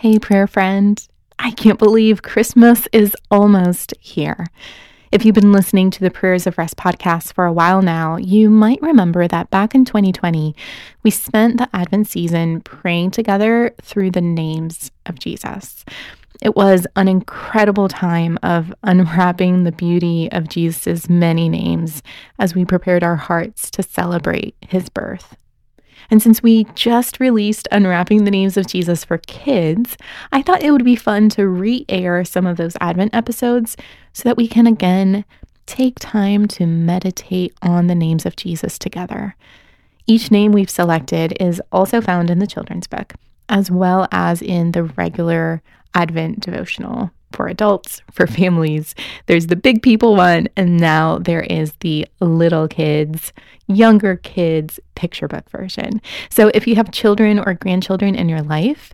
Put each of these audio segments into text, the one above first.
Hey, prayer friend. I can't believe Christmas is almost here. If you've been listening to the Prayers of Rest podcast for a while now, you might remember that back in 2020, we spent the Advent season praying together through the names of Jesus. It was an incredible time of unwrapping the beauty of Jesus' many names as we prepared our hearts to celebrate his birth. And since we just released Unwrapping the Names of Jesus for Kids, I thought it would be fun to re air some of those Advent episodes so that we can again take time to meditate on the names of Jesus together. Each name we've selected is also found in the children's book, as well as in the regular Advent devotional for adults, for families. There's the big people one, and now there is the little kids, younger kids picture book version. So if you have children or grandchildren in your life,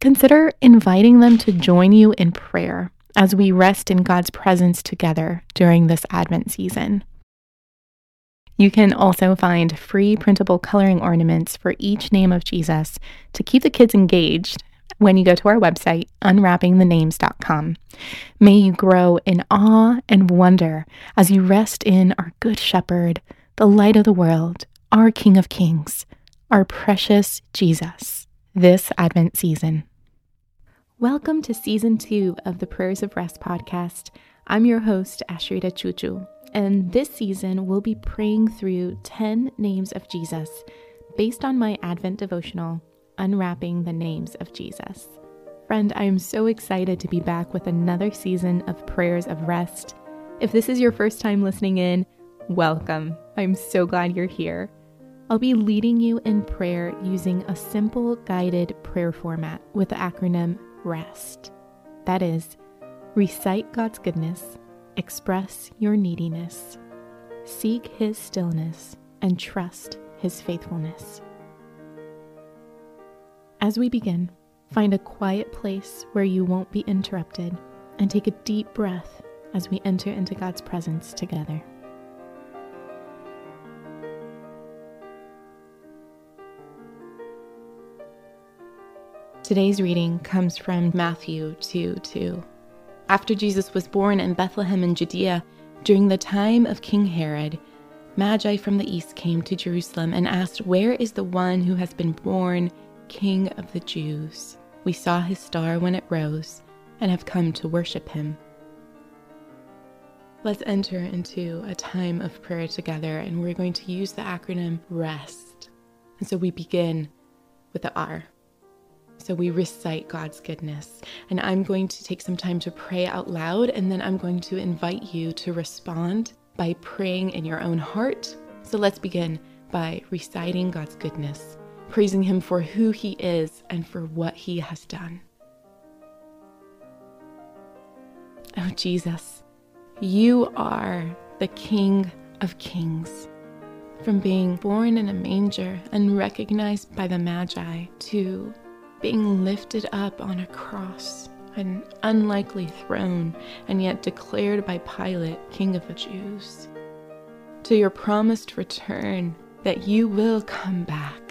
consider inviting them to join you in prayer as we rest in God's presence together during this Advent season. You can also find free printable coloring ornaments for each name of Jesus to keep the kids engaged when you go to our website, unwrappingthenames.com. May you grow in awe and wonder as you rest in our Good Shepherd, the light of the world, our King of Kings, our precious Jesus, this Advent season. Welcome to season two of the Prayers of Rest podcast. I'm your host, Asheritah Ciuciu, and this season we'll be praying through 10 names of Jesus based on my Advent devotional unwrapping the names of Jesus. Friend, I am so excited to be back with another season of Prayers of Rest. If this is your first time listening in, welcome. I'm so glad you're here. I'll be leading you in prayer using a simple guided prayer format with the acronym REST. That is, recite God's goodness, express your neediness, seek His stillness, and trust His faithfulness. As we begin, find a quiet place where you won't be interrupted and take a deep breath as we enter into God's presence together. Today's reading comes from Matthew 2 2. After Jesus was born in Bethlehem in Judea, during the time of King Herod, Magi from the east came to Jerusalem and asked, Where is the one who has been born King of the Jews. We saw his star when it rose and have come to worship him. Let's enter into a time of prayer together, and we're going to use the acronym REST. And so we begin with the R. So we recite God's goodness. And I'm going to take some time to pray out loud, and then I'm going to invite you to respond by praying in your own heart. So let's begin by reciting God's goodness praising Him for who He is and for what He has done. Oh, Jesus, you are the King of Kings. From being born in a manger and recognized by the Magi to being lifted up on a cross, an unlikely throne, and yet declared by Pilate King of the Jews, to your promised return that you will come back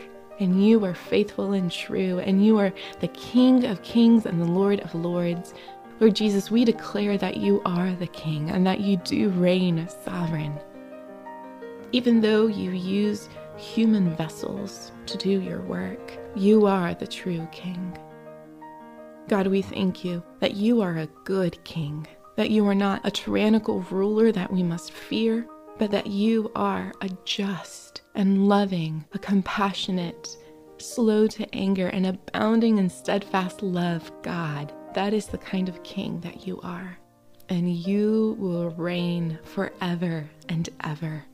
and you are faithful and true, and you are the King of kings and the Lord of lords. Lord Jesus, we declare that you are the King and that you do reign sovereign. Even though you use human vessels to do your work, you are the true King. God, we thank you that you are a good King, that you are not a tyrannical ruler that we must fear, but that you are a just and loving, a compassionate, slow to anger, and abounding in steadfast love God. That is the kind of king that you are. And you will reign forever and ever.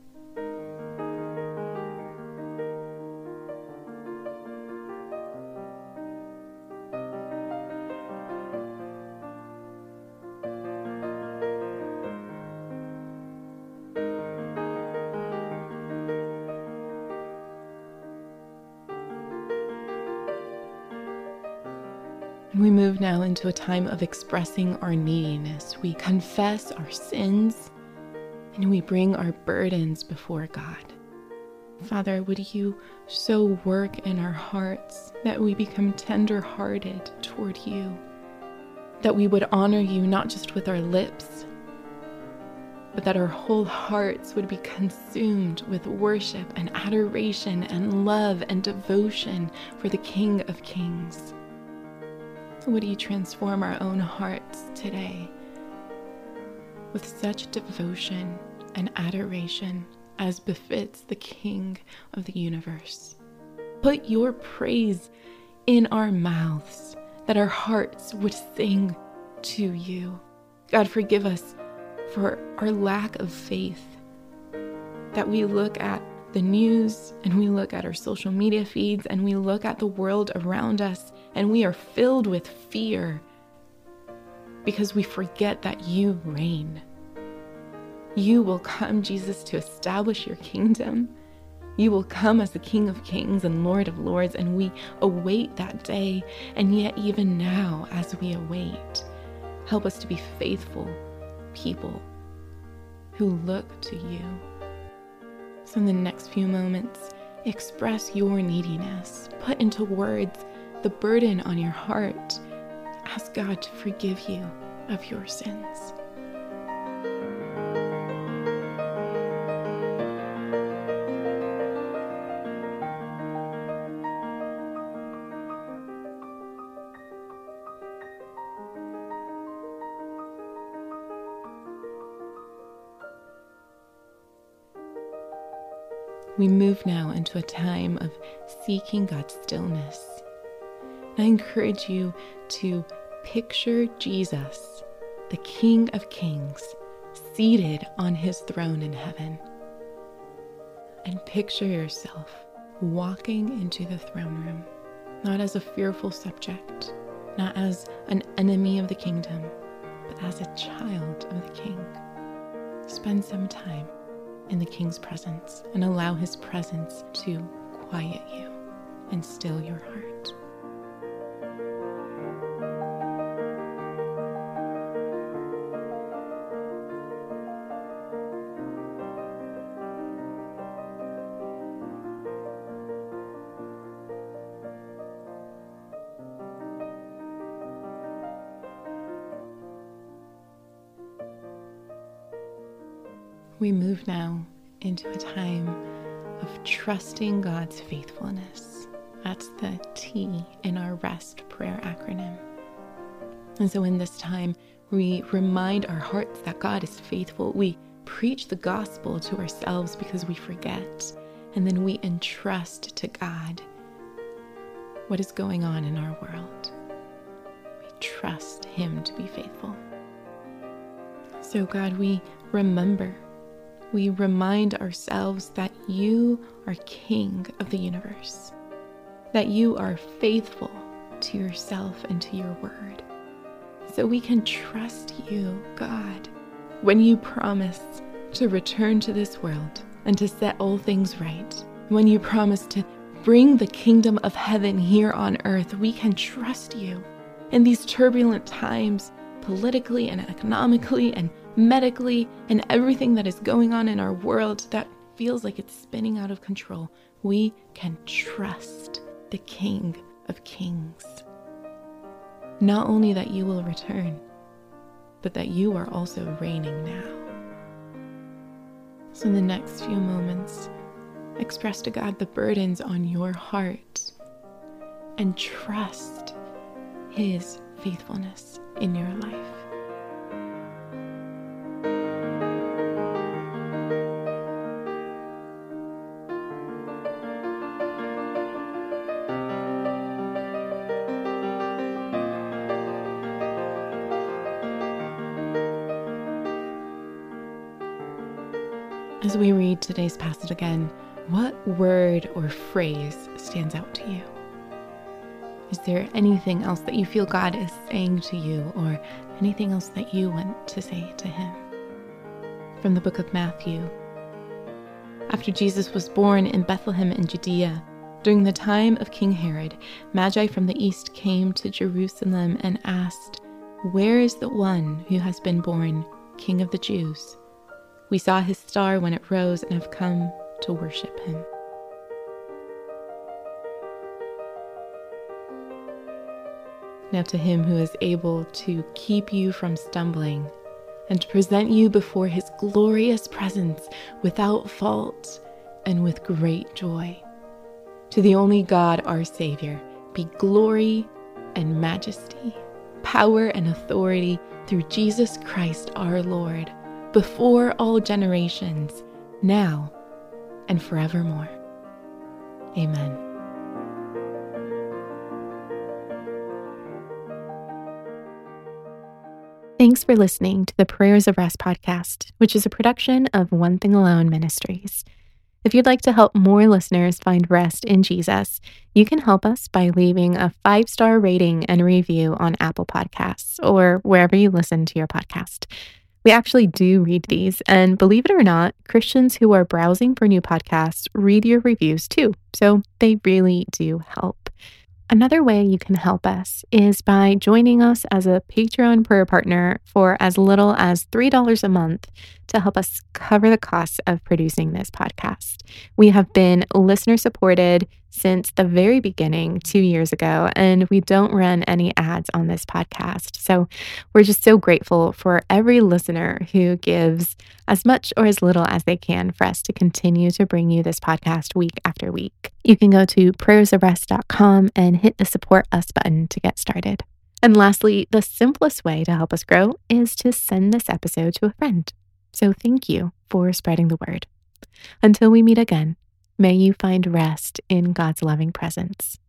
We move now into a time of expressing our neediness. We confess our sins and we bring our burdens before God. Father, would you so work in our hearts that we become tender hearted toward you, that we would honor you not just with our lips, but that our whole hearts would be consumed with worship and adoration and love and devotion for the King of Kings. Would you transform our own hearts today with such devotion and adoration as befits the King of the universe? Put your praise in our mouths, that our hearts would sing to you. God, forgive us for our lack of faith, that we look at the news and we look at our social media feeds and we look at the world around us and we are filled with fear because we forget that you reign. You will come, Jesus, to establish your kingdom. You will come as the King of Kings and Lord of Lords, and we await that day. And yet, even now, as we await, help us to be faithful people who look to you. In the next few moments, express your neediness, put into words the burden on your heart. Ask God to forgive you of your sins. We move now into a time of seeking God's stillness. I encourage you to picture Jesus, the King of Kings, seated on his throne in heaven. And picture yourself walking into the throne room, not as a fearful subject, not as an enemy of the kingdom, but as a child of the King. Spend some time in the King's presence and allow his presence to quiet you and still your heart. We move now into a time of trusting God's faithfulness. That's the T in our REST prayer acronym. And so, in this time, we remind our hearts that God is faithful. We preach the gospel to ourselves because we forget. And then we entrust to God what is going on in our world. We trust Him to be faithful. So, God, we remember we remind ourselves that you are King of the universe, that you are faithful to yourself and to your word. So we can trust you, God, when you promise to return to this world and to set all things right, when you promise to bring the kingdom of heaven here on earth, we can trust you. In these turbulent times, politically and economically and medically, and everything that is going on in our world that feels like it's spinning out of control, we can trust the King of Kings. Not only that you will return, but that you are also reigning now. So, in the next few moments, express to God the burdens on your heart and trust His faithfulness in your life. As we read today's passage again, what word or phrase stands out to you? Is there anything else that you feel God is saying to you, or anything else that you want to say to Him? From the book of Matthew. After Jesus was born in Bethlehem in Judea, during the time of King Herod, Magi from the east came to Jerusalem and asked, Where is the one who has been born, King of the Jews? We saw his star when it rose and have come to worship him. Now, to him who is able to keep you from stumbling and to present you before his glorious presence without fault and with great joy. To the only God, our Savior, be glory and majesty, power and authority through Jesus Christ our Lord, before all generations, now and forevermore. Amen. Thanks for listening to the Prayers of Rest podcast, which is a production of One Thing Alone Ministries. If you'd like to help more listeners find rest in Jesus, you can help us by leaving a five star rating and review on Apple Podcasts or wherever you listen to your podcast. We actually do read these, and believe it or not, Christians who are browsing for new podcasts read your reviews too, so they really do help. Another way you can help us is by joining us as a Patreon prayer partner for as little as $3 a month to help us cover the costs of producing this podcast. We have been listener supported since the very beginning two years ago, and we don't run any ads on this podcast. So we're just so grateful for every listener who gives as much or as little as they can for us to continue to bring you this podcast week after week. You can go to prayersofrest.com and hit the support us button to get started. And lastly, the simplest way to help us grow is to send this episode to a friend. So thank you for spreading the word. Until we meet again, may you find rest in God's loving presence.